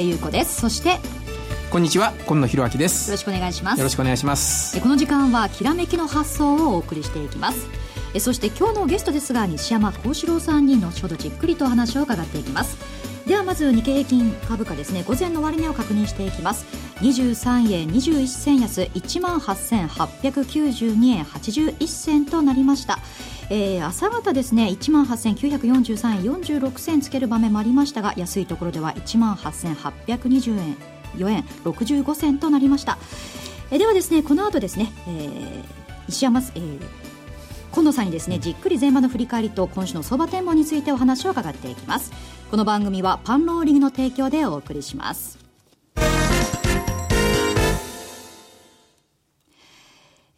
は江連優子です。そしてこんにちは今野博明です。よろしくお願いします。よろしくお願いします。この時間はきらめきの発想をお送りしていきます。そして今日のゲストですが西山幸四郎さんに後ほどじっくりとお話を伺っていきます。ではまず日経平均株価ですね。午前の終値を確認していきます。23円21銭安1万8892円81銭となりましたえー、朝方ですね。1万8943円46銭つける場面もありましたが安いところでは1万8820円4円65銭となりました、えー、ではですねこの後ですね、えー、石山、えー、今野さんにですねじっくり前場の振り返りと今週の相場展望についてお話を伺っていきます。この番組はパンローリングの提供でお送りします。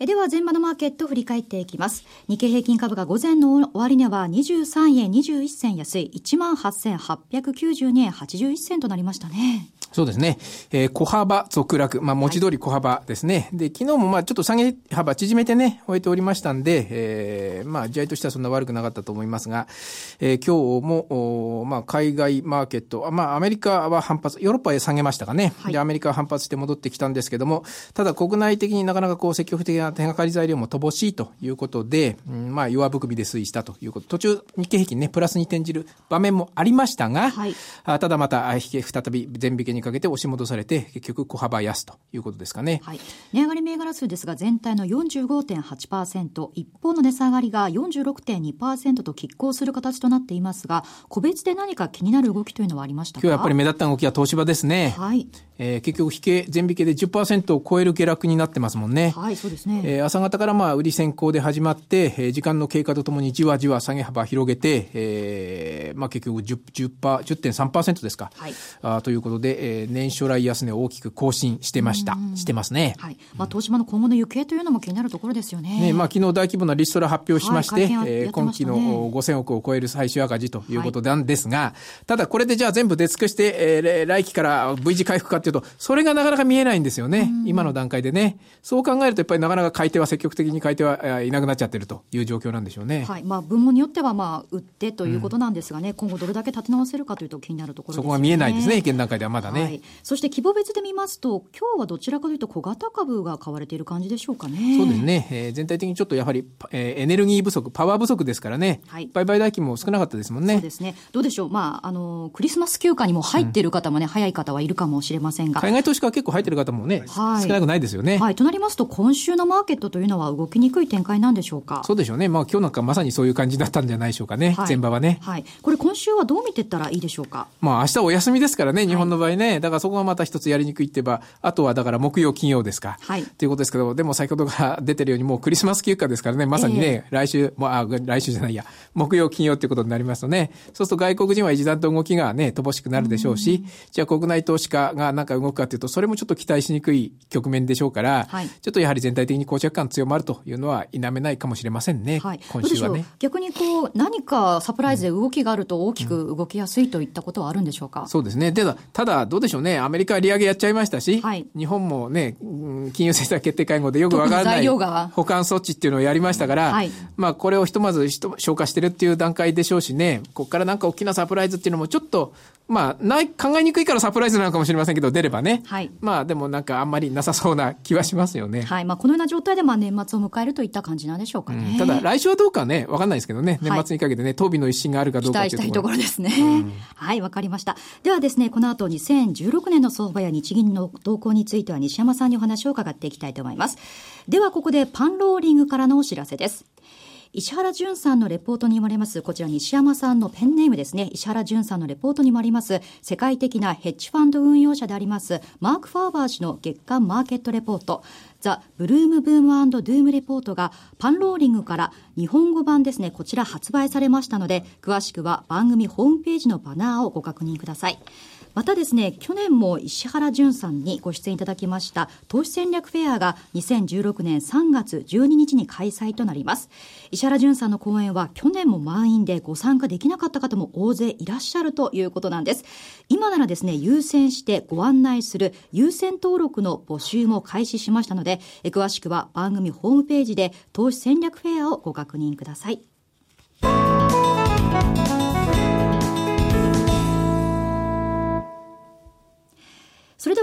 では前場のマーケット振り返っていきます。日経平均株価午前の終値は23円21銭安い18,892円81銭となりましたね。そうですね。えー、小幅続落。まあ、文字通り小幅ですね。はい、で、昨日もまあ、ちょっと下げ幅縮めてね、終えておりましたんで、えー、まあ、試合としてはそんな悪くなかったと思いますが、えー、今日も、まあ、海外マーケット、まあ、アメリカは反発、ヨーロッパへ下げましたかね。はい、で、アメリカは反発して戻ってきたんですけども、ただ国内的になかなかこう、積極的な手がかり材料も乏しいということで、うん、まあ、弱含みで推移したということ。途中、日経平均ね、プラスに転じる場面もありましたが、はい、あただまた、再び全引けにかけて押し戻されて、結局小幅安ということですかね。はい。値上がり銘柄数ですが、全体の45.8%、一方の値下がりが46.2%と拮抗する形となっていますが、個別で何か気になる動きというのはありましたか？今日やっぱり目立った動きは東芝ですね。はい。えー、結局引け、全引けで10%を超える下落になってますもんね。はい、そうですね。えー、朝方からまあ、売り先行で始まって、えー、時間の経過とともにじわじわ下げ幅広げて、えー、まあ結局10、10%、10.3%ですか。はい。あということで、えー、年初来安値を大きく更新してました。してますね。はい。まあ、東芝の今後の行方というのも気になるところですよね。ね、まあ、昨日大規模なリストラ発表しまして、はい、えー、今期の5000億を超える最終赤字ということなんですが、はい、ただこれでじゃあ全部出尽くして、えー、来期から V 字回復かっていうと、それがなかなか見えないんですよね。今の段階でね。そう考えると、やっぱりなかなか買い手は積極的に買い手はいなくなっちゃってるという状況なんでしょうね。はい。まあ、分母によっては、まあ、売ってということなんですがね、うん、今後どれだけ立て直せるかというと気になるところですね。そこが見えないですね、意見段階ではまだね。はい。そして規模別で見ますと、今日はどちらかというと小型株が買われている感じでしょうかね。そうですね。えー、全体的にちょっとやはり、えー、エネルギー不足、パワー不足ですからね。はい。売買代金も少なかったですもんね。そうですね。どうでしょう。まあ、あの、クリスマス休暇にも入っている方もね、うん、早い方はいるかもしれませんが。海外投資家は結構入ってる方もね、はい、少なくないですよね。はい。となりますと、今週のマーケットというのは動きにくい展開なんでしょうか？そうでしょうね。まあ、今日なんかまさにそういう感じだったんじゃないでしょうかね。はい、前場はね。はい。これ今週はどう見ていったらいいでしょうか？まあ、明日お休みですからね、日本の場合ね。はい、だからそこがまた一つやりにくいってば、あとはだから木曜、金曜ですか。はい。ということですけど、でも先ほどから出てるように、もうクリスマス休暇ですからね、まさにね、えー、来週、もあ、来週じゃないや、木曜、金曜っていうことになりますとね、そうすると外国人は一段と動きがね、乏しくなるでしょうし、じゃあ国内投資家がなんか動くかというと、それもちょっと期待しにくい局面でしょうから、はい、ちょっとやはり全体的に膠着感強まるというのは否めないかもしれませんね、はい、今週はね。逆にこう、何かサプライズで動きがあると大きく動きやすいといったことはあるんでしょうか、うん、そうですね。ただ、ただどうでしょうね、アメリカは利上げやっちゃいましたし、はい、日本もね、金融政策決定会合でよくわからない保管措置っていうのをやりましたから、はい、まあこれをひとまず消化してるっていう段階でしょうしね、ここからなんか大きなサプライズっていうのもちょっとまあ、ない、考えにくいからサプライズなのかもしれませんけど、出ればね。はい。まあ、でもなんかあんまりなさそうな気はしますよね。はい。まあ、このような状態で、まあ、年末を迎えるといった感じなんでしょうかね。うん、ただ、来週はどうかね、わかんないですけどね、年末にかけてね、当備の一新があるかどうか期待したいところですね。うん、はい、わかりました。ではですね、この後2016年の相場や日銀の動向については西山さんにお話を伺っていきたいと思います。では、ここでパンローリングからのお知らせです。石原淳さんのレポートにもあります、こちら西山さんのペンネームですね、石原淳さんのレポートにもあります、世界的なヘッジファンド運用者であります、マーク・ファーバー氏の月間マーケットレポート、ザ・ブルーム・ブームドゥームレポートがパンローリングから日本語版ですね、こちら発売されましたので、詳しくは番組ホームページのバナーをご確認ください。またですね、去年も石原淳さんにご出演いただきました投資戦略フェアが2016年3月12日に開催となります。石原淳さんの講演は去年も満員でご参加できなかった方も大勢いらっしゃるということなんです。今ならですね、優先してご案内する優先登録の募集も開始しましたので、詳しくは番組ホームページで投資戦略フェアをご確認ください。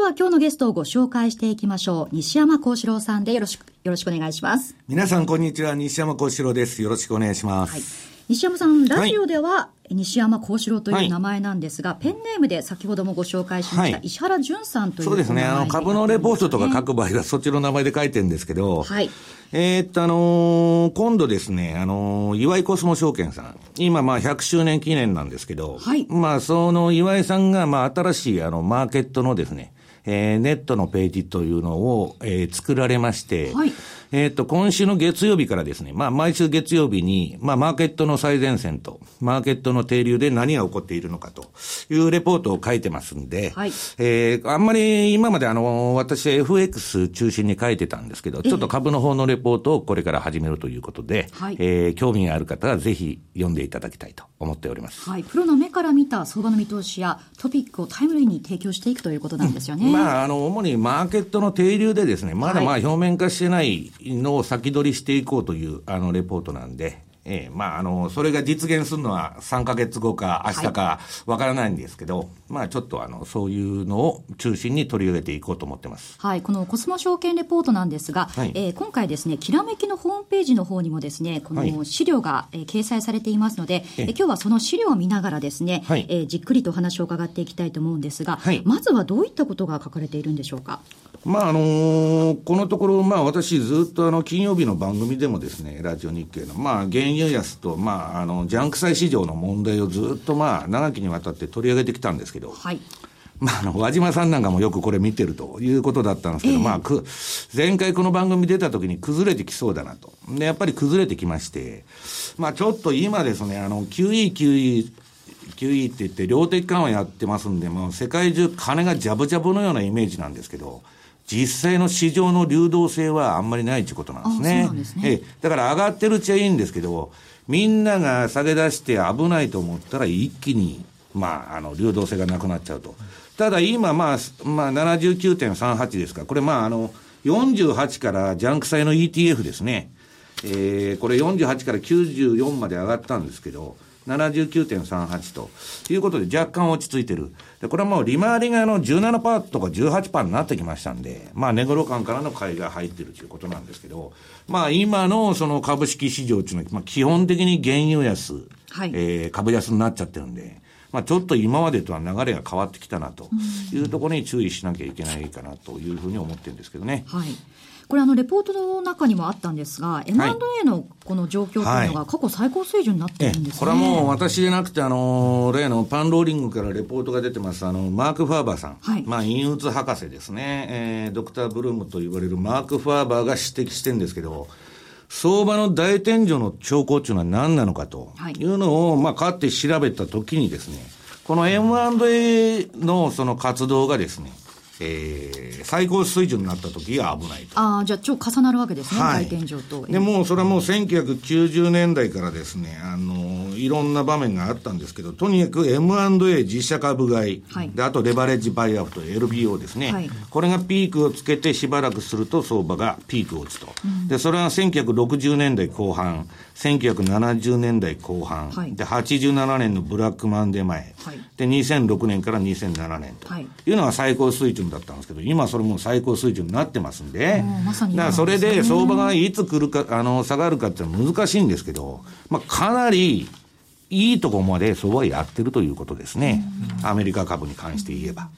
は今日のゲストをご紹介していきましょう。西山幸四郎さんでよろしく、よろしくお願いします。皆さんこんにちは、西山幸四郎です。よろしくお願いします。はい、西山さん、ラジオでは、西山幸四郎という名前なんですが、はい、ペンネームで先ほどもご紹介しました、はい、石原淳さんというそうですね、あの、株のレポートとか書く場合は、そっちの名前で書いてるんですけど、はい。えー、っと、あのー、今度ですね、あのー、岩井コスモ証券さん。今、まあ、100周年記念なんですけど、はい。まあ、その岩井さんが、まあ、新しい、あの、マーケットのですね、えー、ネットのページというのを、えー、作られまして、はい。えっ、と、今週の月曜日からですね、まあ、毎週月曜日に、まあ、マーケットの最前線と、マーケットの停留で何が起こっているのかというレポートを書いてますんで、はい。えー、あんまり今まであの、私は FX 中心に書いてたんですけど、ちょっと株の方のレポートをこれから始めるということで、はい。えー、興味がある方はぜひ読んでいただきたいと思っております。はい。プロの目から見た相場の見通しやトピックをタイムリーに提供していくということなんですよね。うん、まあ、あの、主にマーケットの停留でですね、まだまあ表面化してないのを先取取りしていこうという、あの、レポートなんで、ええまあ、あの、それが実現するのは3か月後か明日かわからないんですけど、はい、まあ、ちょっとあの、そういうのを中心に取り上げていこうと思ってます。はい、このコスモ証券レポートなんですが、はい、えー、今回ですね、きらめきのホームページの方にもですね、この資料が、えー、掲載されていますので、えー、今日はその資料を見ながらですね、はい、えー、じっくりとお話を伺っていきたいと思うんですが、はい、まずはどういったことが書かれているんでしょうか？まああのー、このところ、まあ、私、ずっとあの金曜日の番組でもですね、ラジオ日経の、まあ、原油安と、まあ、あのジャンク債市場の問題をずっと、まあ、長きにわたって取り上げてきたんですけど、はいまあ、あの和島さんなんかもよくこれ見てるということだったんですけど、えー、まあ、く前回この番組出た時に崩れてきそうだなと。で、やっぱり崩れてきまして、まあ、ちょっと今ですね、あの、QE、QE、QE って言って量的緩和やってますんで、もう世界中金がジャブジャブのようなイメージなんですけど、実際の市場の流動性はあんまりないってことなんですね。ですねえだから上がってるうちはいいんですけど、みんなが下げ出して危ないと思ったら一気に、まあ、あの、流動性がなくなっちゃうと。ただ今、まあ、まあ、79.38ですか。これまあ、あの、48からジャンク債の ETF ですね。えー、これ48から94まで上がったんですけど、79.38ということで若干落ち着いてる。で、これはもう利回りがあの17%とか18%になってきましたんで、まあ値頃感からの買いが入ってるということなんですけど、まあ今のその株式市場っていうのは、まあ基本的に原油安、はい、えー、株安になっちゃってるんで、まあ、ちょっと今までとは流れが変わってきたなというところに注意しなきゃいけないかなというふうに思ってるんですけどね。はいこれあのレポートの中にもあったんですが、M&A のこの状況というのが過去最高水準になっているんです、ね、これはもう私でなくて、あの、例のパンローリングからレポートが出てます、あの、マーク・ファーバーさん。はい、まあ、陰鬱博士ですね。えー、ドクター・ブルームと言われるマーク・ファーバーが指摘してるんですけど、相場の大天井の兆候というのは何なのかとい。うのを、まあ、かって調べたときにですね、この M&A のその活動がですね、えー、最高水準になった時が危ないと。ああ、じゃあ超重なるわけですね、はい、大天井と。で、もうそれはもう1990年代からですね、あの、いろんな場面があったんですけど、とにかく M&A 実社株買い、はい、で、あとレバレッジバイアウト、LBO ですね、はい、これがピークをつけてしばらくすると相場がピークを打つと。うん、で、それは1960年代後半、1970年代後半、はい、で87年のブラックマンデー前、はい、で2006年から2007年と。い。うのが最高水準だったんですけど、今それも最高水準になってますんで、まだからそれで相場がいつ来るか、あの下がるかっていうのは難しいんですけど、まあ、かなりいいところまで相場はやってるということですね、アメリカ株に関して言えば。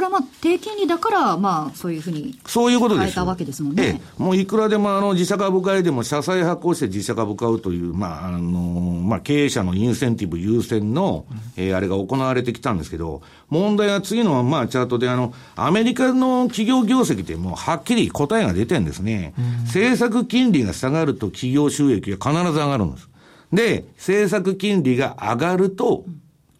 これはまあ低金利だから、まあ、そういうふうにそういうことです変えたわけですもんね。ええ、もういくらでもあの自社株買いでも、社債発行して自社株買うという、まああのまあ、経営者のインセンティブ優先の、えー、あれが行われてきたんですけど、問題は次の、まあ、チャートであの、アメリカの企業業績ってもうはっきり答えが出てるんですね。政策金利が下がると企業収益が必ず上がるんです。で、政策金利が上がると、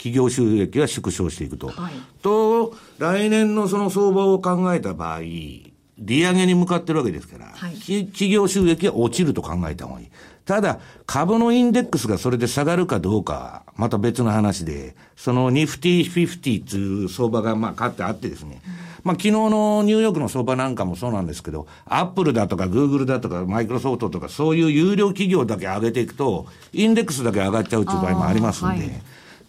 企業収益が縮小していくと。はい、と、来年のその相場を考えた場合、利上げに向かってるわけですから、はい、企業収益が落ちると考えた方がいい。ただ、株のインデックスがそれで下がるかどうか、また別の話で、そのニフティ50っていう相場がまあ勝ってあってですね、うんまあ、昨日のニューヨークの相場なんかもそうなんですけど、アップルだとかグーグルだとかマイクロソフトとかそういう有料企業だけ上げていくと、インデックスだけ上がっちゃうっていう場合もありますんで、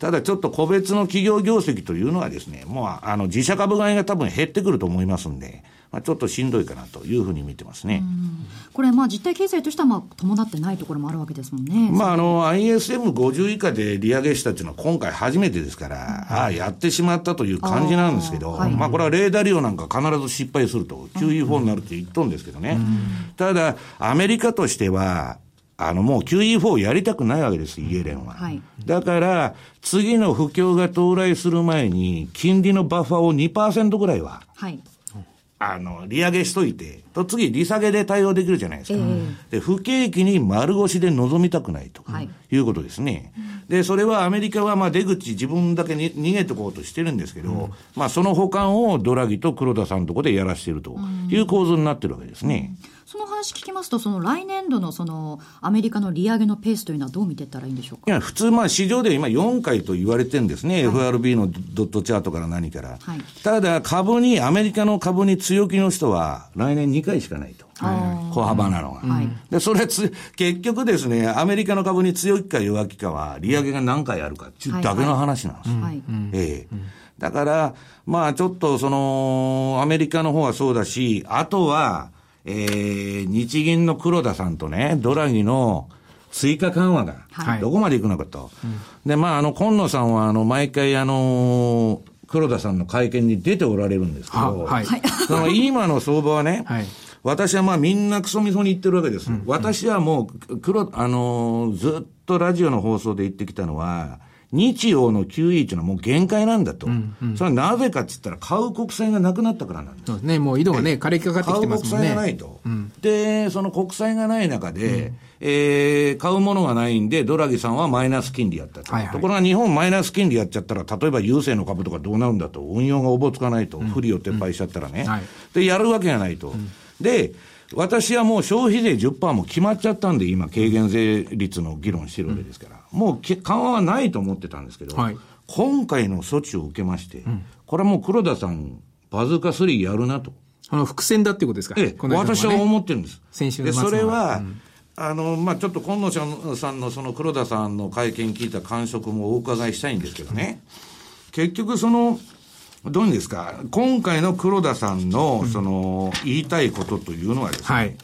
ただちょっと個別の企業業績というのはですね、もうあの自社株買いが多分減ってくると思いますんで、まあ、ちょっとしんどいかなというふうに見てますね。これ、まあ、実体経済としては、まあ、伴ってないところもあるわけですもんね。まあ、あの、ISM50 以下で利上げしたっていうのは今回初めてですから、ああ、やってしまったという感じなんですけど、はい、まあ、これはレーダー利用なんか必ず失敗すると、QE4 になるって言っとんですけどね。ただ、アメリカとしては、あの、もう QE4 やりたくないわけです、イエレンは。はい、だから、次の不況が到来する前に、金利のバッファーを2%ぐらいは、はい、あの、利上げしといて、と次、利下げで対応できるじゃないですか。えー、で、不景気に丸腰で臨みたくないと、はい、いうことですね。で、それはアメリカはまあ出口自分だけに逃げてこうとしてるんですけど、うん、まあその保管をドラギと黒田さんのとこでやらしているという構図になってるわけですね。うんその話聞きますと、その来年度のそのアメリカの利上げのペースというのはどう見ていったらいいんでしょうか？いや、普通、まあ市場で今4回と言われてるんですね、はい、FRB のドットチャートから何から。はい、ただ、株に、アメリカの株に強気の人は来年2回しかないと。小幅なのが。はい、で、それつ、結局ですね、アメリカの株に強気か弱気かは、利上げが何回あるかっていうだけの話なんです。よ。はい、ええ。だから、まあちょっとその、アメリカの方はそうだし、あとは、えー、日銀の黒田さんとね、ドラギの追加緩和が、どこまでいくのかと。はい、で、まあ、あの、今野さんは、あの、毎回、あの黒田さんの会見に出ておられるんですけど、はい、その今の相場はね、はい、私はまあみんなクソみそに言ってるわけです。うん、私はもう、黒、あのー、ずっとラジオの放送で言ってきたのは、日曜の QE っていうのはもう限界なんだと。うんうん、それはなぜかって言ったら、買う国債がなくなったからなんです。そうですね。もう井戸がね、枯れかかってきてますもんね。買う国債がないと。うん、で、その国債がない中で、うん、えー、買うものがないんで、ドラギさんはマイナス金利やったと。はいはい、ところが日本マイナス金利やっちゃったら、例えば郵政の株とかどうなるんだと。運用がおぼつかないと。不利を撤廃しちゃったらね。はい、で、やるわけがないと。で、私はもう消費税10%も決まっちゃったんで、今、軽減税率の議論してるわけですから、うん、もう緩和はないと思ってたんですけど、はい、今回の措置を受けまして、うん、これはもう黒田さん、バズーカ3やるなと。あの、伏線だっていうことですか？ええ、ね、私は思ってるんです。先週で、それは、うん、あの、まあ、ちょっと今野さんのその黒田さんの会見聞いた感触もお伺いしたいんですけどね、結局その、どういうんですか、今回の黒田さんの、その、言いたいことというのはですね、はい、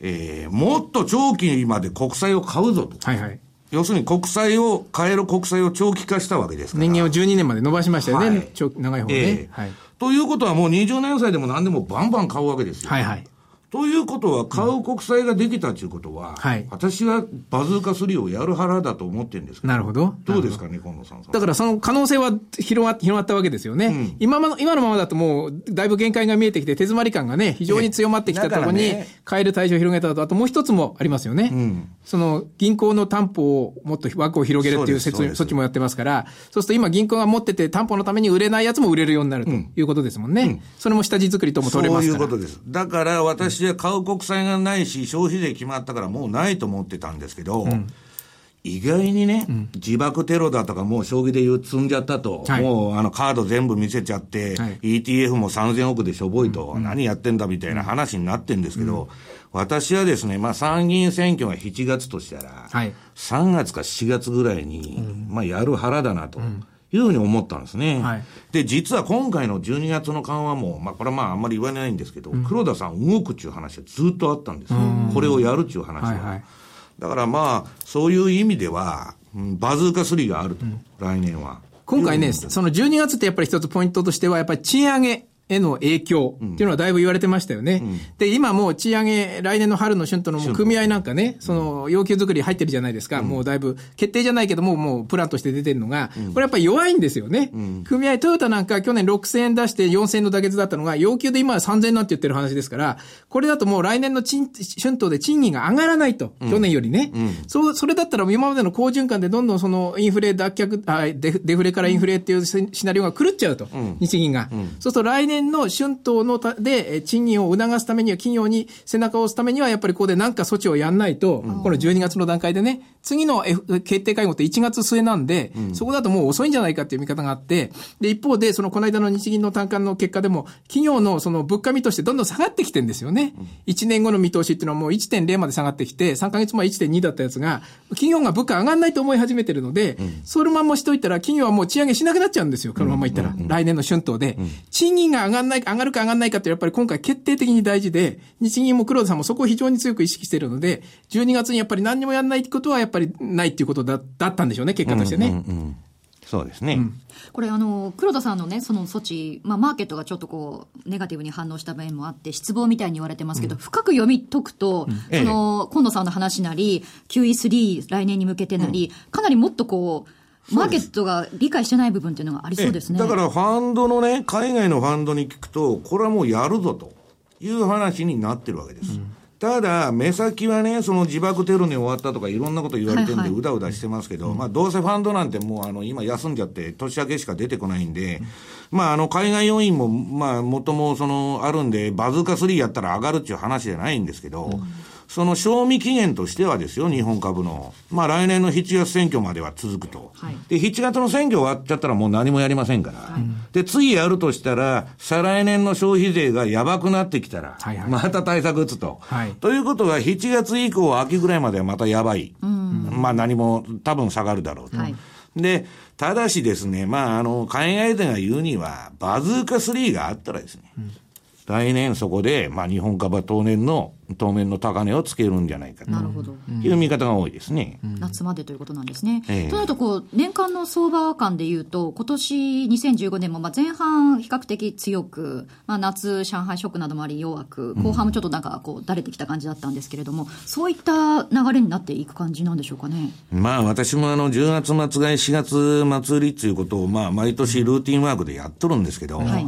えー、もっと長期まで国債を買うぞと。はいはい。要するに国債を、買える国債を長期化したわけですから。年限を12年まで伸ばしましたよね。はい、長い方ね、えー、はい。ということはもう20年歳でも何でもバンバン買うわけですよ。はいはい。ということは、買う国債ができたということは、はい、私はバズーカ3をやる腹だと思ってるんですなるほど。どうですかね、近野さん。だからその可能性は広が広がったわけですよね。うん、今の今のままだともう、だいぶ限界が見えてきて、手詰まり感がね、非常に強まってきたところに、買える対象を広げたと、あともう一つもありますよね。うん、その銀行の担保をもっと枠を広げるっていう説措置もやってますから、そうすると今銀行が持ってて担保のために売れないやつも売れるようになるということですもんね。うん、それも下地作りとも取れますから。そういうことです。だから私は買う国債がないし、消費税決まったからもうないと思ってたんですけど、うん、意外にね、うん、自爆テロだとかもう将棋で言う積んじゃったと、はい、もうあのカード全部見せちゃって、はい、ETF も3000億でしょぼいと、うん、何やってんだみたいな話になってんですけど、私はですね、まあ参議院選挙が7月としたら、はい、3月か7月ぐらいに、まあやる腹だなと。いうふうに思ったんですね。はい、で、実は今回の12月の緩和も、まあこれはまああんまり言わないんですけど、うん、黒田さん動くっていう話はずっとあったんです。これをやるっていう話は。はいはい、だからまあ、そういう意味では、バズーカ3があると、うん、来年は。今回ね、その12月ってやっぱり一つポイントとしては、やっぱり賃上げへの影響っていうのはだいぶ言われてましたよね。うん、で、今もう賃上げ、来年の春の春闘の組合なんかね、その要求作り入ってるじゃないですか。うん、もうだいぶ、決定じゃないけども、もうプランとして出てるのが、これやっぱり弱いんですよね。組合、トヨタなんか去年6000円出して4000円の妥結だったのが、要求で今は3000円なんて言ってる話ですから、これだともう来年の春闘で賃金が上がらないと。去年よりね。そう、それだったら今までの好循環でどんどんそのインフレ脱却、あデフレからインフレっていうシナリオが狂っちゃうと。日銀が。そうすると来年年の春闘のたで、賃金を促すためには、企業に背中を押すためには、やっぱりここで何か措置をやんないと、この12月の段階でね、次の、F、決定会合って1月末なんで、そこだともう遅いんじゃないかっていう見方があって、で、一方で、そのこの間の日銀の単価の結果でも、企業のその物価見通しってどんどん下がってきてるんですよね。1年後の見通しっていうのはもう1.0まで下がってきて、3ヶ月前1.2だったやつが、企業が物価上がらないと思い始めてるので、そのまんましといたら、企業はもう賃上げしなくなっちゃうんですよ。このままいったら。来年の春闘で。賃金が上がんない、上がるか上がらないかってやっぱり今回決定的に大事で、日銀も黒田さんもそこを非常に強く意識しているので、12月にやっぱり何にもやらないことはやっぱりないっていうことだだったんでしょうね、結果としてね。うんうんうんそうですね。うん、これあの、黒田さんのね、その措置、まあ、マーケットがちょっとこう、ネガティブに反応した面もあって、失望みたいに言われてますけど、うん、深く読み解くと、うん、その、今野さんの話なり、QE3 来年に向けてなり、かなりもっとこう、マーケットが理解してない部分っていうのがありそうですね。だからファンドのね、海外のファンドに聞くと、これはもうやるぞと。いう話になってるわけです。うん。ただ、目先はね、その自爆テロに終わったとかいろんなこと言われてるんで、うだうだしてますけど、まあ、どうせファンドなんてもう、あの、今休んじゃって、年明けしか出てこないんで、まあ、あの、海外要因も、まあ、もともその、あるんで、バズーカ3やったら上がるっていう話じゃないんですけど、その賞味期限としてはですよ、日本株の。まあ来年の7月選挙までは続くと。はい、で、7月の選挙終わっちゃったらもう何もやりませんから。はい、で、次やるとしたら、再来年の消費税がやばくなってきたら、はいはい、また対策打つと。はい、ということは、7月以降、秋ぐらいまではまたやばい。うん、まあ何も多分下がるだろうと。はい、で、ただしですね、まあ、あの、海外でが言うには、バズーカ3があったらですね、うん来年そこで、まあ、日本株は当年の、当面の高値をつけるんじゃないかと。なるほど。いう見方が多いですね。うん、夏までということなんですね。えー、となると、こう、年間の相場感でいうと、今年2015年も、まあ、前半比較的強く、まあ、夏、上海ショックなどもあり弱く、後半もちょっとなんか、こう、だれてきた感じだったんですけれども、そういった流れになっていく感じなんでしょうかね。まあ、私もあの、10月末買い、4月末売りっていうことを、まあ、毎年ルーティンワークでやっとるんですけど、はい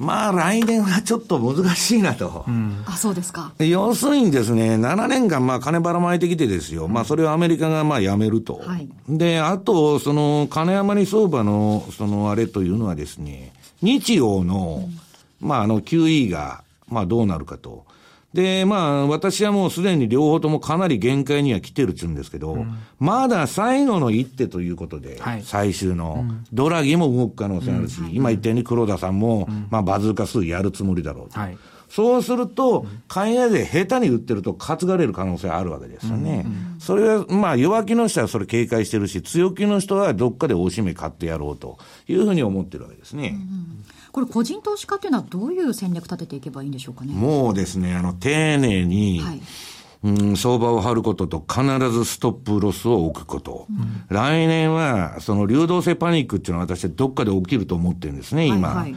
まあ来年はちょっと難しいなと。うん、あ、そうですか。要するにですね、7年間まあ金ばらまいてきてですよ。まあそれをアメリカがまあやめると。はい、で、あと、その金余り相場のそのあれというのはですね、日曜の、うん、まああの QE がまあどうなるかと。で、まあ、私はもうすでに両方ともかなり限界には来てるっちゅうんですけど、うん、まだ最後の一手ということで、はい、最終の、うん、ドラギも動く可能性あるし、うん、今言ったように黒田さんも、まあ、バズーカ数やるつもりだろうと。はい、そうすると、海外で下手に売ってると担がれる可能性あるわけですよね。それは、まあ、弱気の人はそれ警戒してるし、強気の人はどっかで大しめ買ってやろうというふうに思ってるわけですね。これ、個人投資家っていうのは、どういう戦略立てていけばいいんでしょうかね？もうですね、あの、丁寧に、はいうん、相場を張ることと必ずストップロスを置くこと。うん、来年は、その流動性パニックっていうのは私はどっかで起きると思ってるんですね、今。はいはい、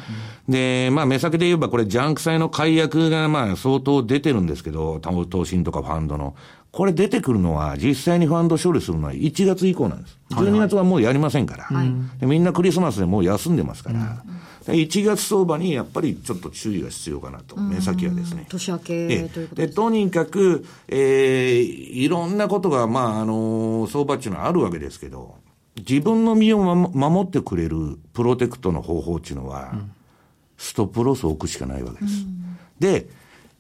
で、まあ目先で言えばこれジャンク債の解約がまあ相当出てるんですけど、投信とかファンドの。これ出てくるのは実際にファンド処理するのは1月以降なんです。12月はもうやりませんから。はい、みんなクリスマスでもう休んでますから。うん1月相場にやっぱりちょっと注意が必要かなと、目先はですね。年明けということでとにかく、えー、いろんなことが、まあ、あの、相場っていうのはあるわけですけど、自分の身を守ってくれるプロテクトの方法っていうのは、うん、ストップロスを置くしかないわけです。うん、で、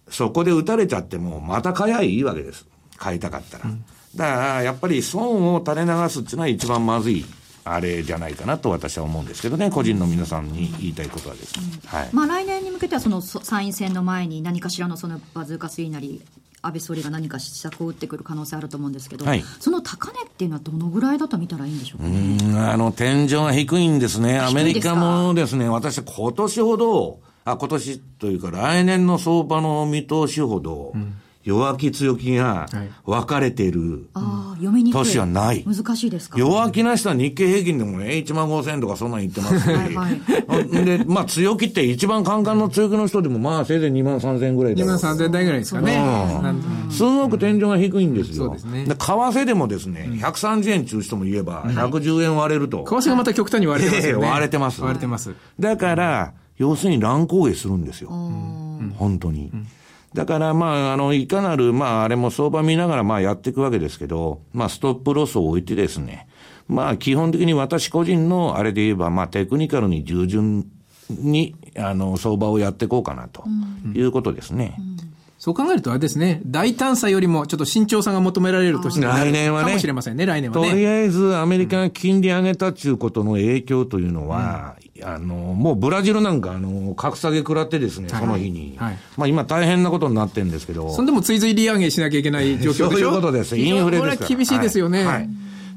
そこで打たれちゃっても、また買いゃいいわけです。買いたかったら。うん、だから、やっぱり損を垂れ流すっていうのは一番まずい。あれじゃないかなと私は思うんですけどね、個人の皆さんに言いたいことはですね。うん、はい、まあ来年に向けてはその参院選の前に何かしらのそのバズーカスイなり、安倍総理が何か施策を打ってくる可能性あると思うんですけど、はい、その高値っていうのはどのぐらいだと見たらいいんでしょうか、んあの天井が低いんですね、アメリカもですね、私、今年ほど、あ今年というか、来年の相場の見通しほど、うん弱気強気が分かれている年はない。難しいですか？弱気な人は日経平均でもね、1万5000円とかそんなん言ってますし。はいはい、で、まあ強気って一番カンカンの強気の人でもまあせいぜい2万3000円ぐらいで。2万3000円台ぐらいですかね。すごく天井が低いんですよ。そうですね。で、為替でもですね、130円中人も言えば、110円割れると。為替がまた極端に割れてますよね。割れてます。割れてます。だから、要するに乱高下するんですよ。本当に。だから、まあ、あの、いかなる、まあ、あれも相場見ながら、まあ、やっていくわけですけど、まあ、ストップロスを置いてですね、まあ、基本的に私個人の、あれで言えば、まあ、テクニカルに従順に、あの、相場をやっていこうかなということですね。そう考えるとあれですね、大胆さよりもちょっと慎重さが求められる年になる来年はね。かもしれませんね、来年はね。とりあえず、アメリカが金利上げたっていうことの影響というのは、あの、もうブラジルなんか、あの、格下げ食らってですね、はいその日に。はいまあ今大変なことになってるんですけど。そんでも追随利上げしなきゃいけない状況でしょ？そういうことです。インフレですから。これは厳しいですよね。はいはい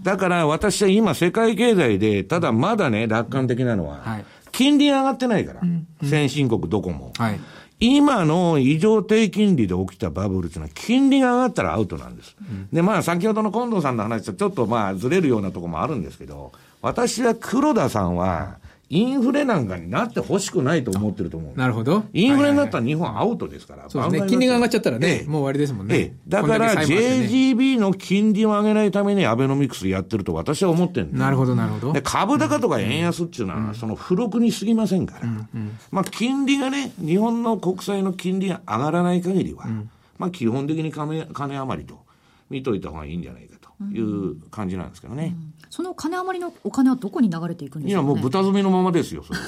だから私は今世界経済で、ただまだね、楽観的なのは、はい金利上がってないから、先進国どこも。はい。今の異常低金利で起きたバブルっていうのは、金利が上がったらアウトなんです。で、まあ、先ほどの近藤さんの話とちょっとまあ、ずれるようなところもあるんですけど、私は黒田さんは、インフレなんかになってほしくないと思ってると思う。なるほど。インフレになっはいたら日本アウトですから。そうですね。金利が上がっちゃったらね、ええもう終わりですもんね。ええ、だから JGB の金利を上げないためにアベノミクスやってると私は思ってるなるほど、なるほどで。株高とか円安っていうのは、その付録に過ぎませんから、まあ、金利がね、日本の国債の金利が上がらない限りは、まあ、基本的に金金余りと見といた方がいいんじゃないかという感じなんですけどね。その金余りのお金はどこに流れていくんでいや、しょうか、ね、もう豚積みのままですよ、それ。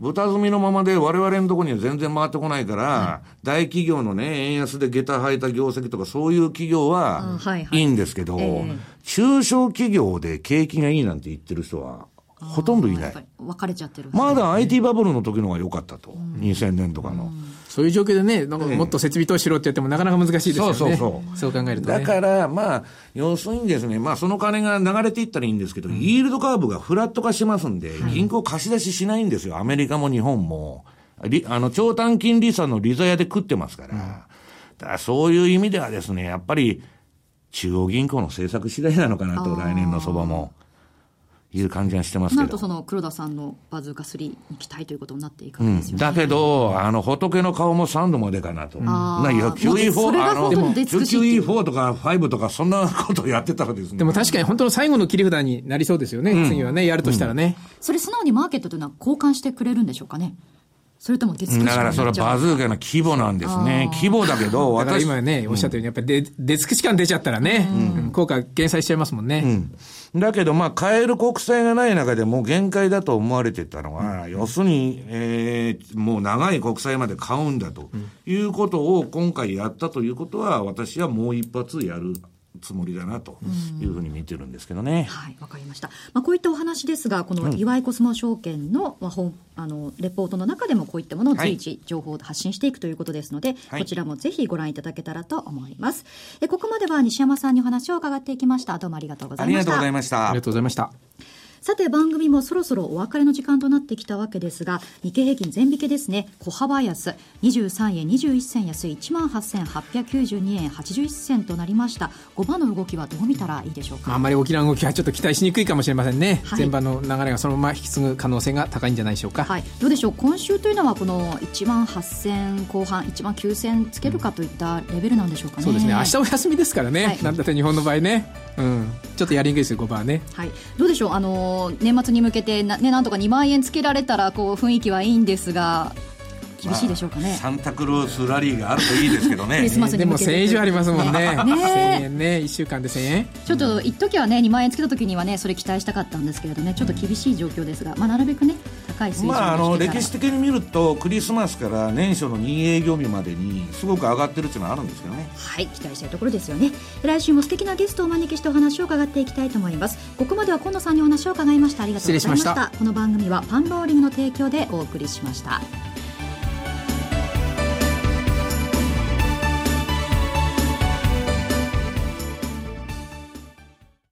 豚積みのままで我々のところには全然回ってこないから、大企業のね、円安で下駄履いた業績とかそういう企業はいはい。いいんですけど、ええ。中小企業で景気がいいなんて言ってる人はほとんどいないやっぱ。り分かれちゃってるまだ IT バブルの時の方が良かったと。2000年とかの。そういう状況でね、なんかええもっと設備投資しろって言ってもなかなか難しいですよね。そうそうそう考えるとね。だから、まあ、要するにですね、まあ、その金が流れていったらいいんですけど、イールドカーブがフラット化しますんで、銀行貸し出ししないんですよ。アメリカも日本も。りあの、長短金利差の利ざやで食ってますから。だからそういう意味ではですね、やっぱり、中央銀行の政策次第なのかなと、来年の相場も。いう感じがしてますけど。なるとその黒田さんのバズーカ3に期待ということになっていくうんですよね。だけど、あの、仏の顔も3度までかなと。あーないや、もうそれ QE4、があの、本当に出尽くしっていう QE4 とか5とか、そんなことやってたらですね。でも確かに本当の最後の切り札になりそうですよね。次はね、やるとしたらね。それ素直にマーケットというのは交換してくれるんでしょうかね。それとも出尽くしだからそれはバズーカの規模なんですね。規模だけど、だから私、今ね、おっしゃったように、やっぱり出出尽くし感出ちゃったらね、うん効果減災しちゃいますもんね。だけど、まあ、買える国債がない中でもう限界だと思われてたのは、要するに、えーもう長い国債まで買うんだということを今回やったということは、私はもう一発やるつもりだなというふうに見てるんですけどね。はい、わかりました。まあ、こういったお話ですが、この岩井コスモ証券の、まあ、本、あの、レポートの中でもこういったものを随時情報を発信していくということですので、はいこちらもぜひご覧いただけたらと思います。え、ここまでは西山さんにお話を伺っていきました。どうもありがとうございました。ありがとうございましたありが。とうございました。さて番組もそろそろお別れの時間となってきたわけですが日経平均全引けですね小幅安23円21銭安い1万8892円81銭となりました5番の動きはどう見たらいいでしょうか？まあ、あんまり大きな動きはちょっと期待しにくいかもしれませんね。はい前場の流れがそのまま引き継ぐ可能性が高いんじゃないでしょうか。はい、どうでしょう？今週というのはこの1万8000後半1万9000つけるかといったレベルなんでしょうかねそうですね。明日お休みですからね。はいなんだって日本の場合ね。うん。ちょっとやりにくいですよ、5番はね。はい、どうでしょう、あの年末に向けてな,、ね、なんとか2万円つけられたらこう雰囲気はいいんですが厳しいでしょうかね。サンタクロースラリーがあるといいですけどねでも1000円以上ありますもんね。ね1000円ね。1週間で1000円。ちょっと一時はね2万円つけた時にはねそれ期待したかったんですけれどねちょっと厳しい状況ですが、まあ、なるべくね高い水準でまあ、あの歴史的に見ると、クリスマスから年初の2営業日までにすごく上がってるっていうのはあるんですけどね。はい期待したいところですよね。来週も素敵なゲストをお招きしてお話を伺っていきたいと思います。ここまでは今野さんにお話を伺いました。ありがとうございました。失礼しました。この番組はパンローリングの提供でお送りしました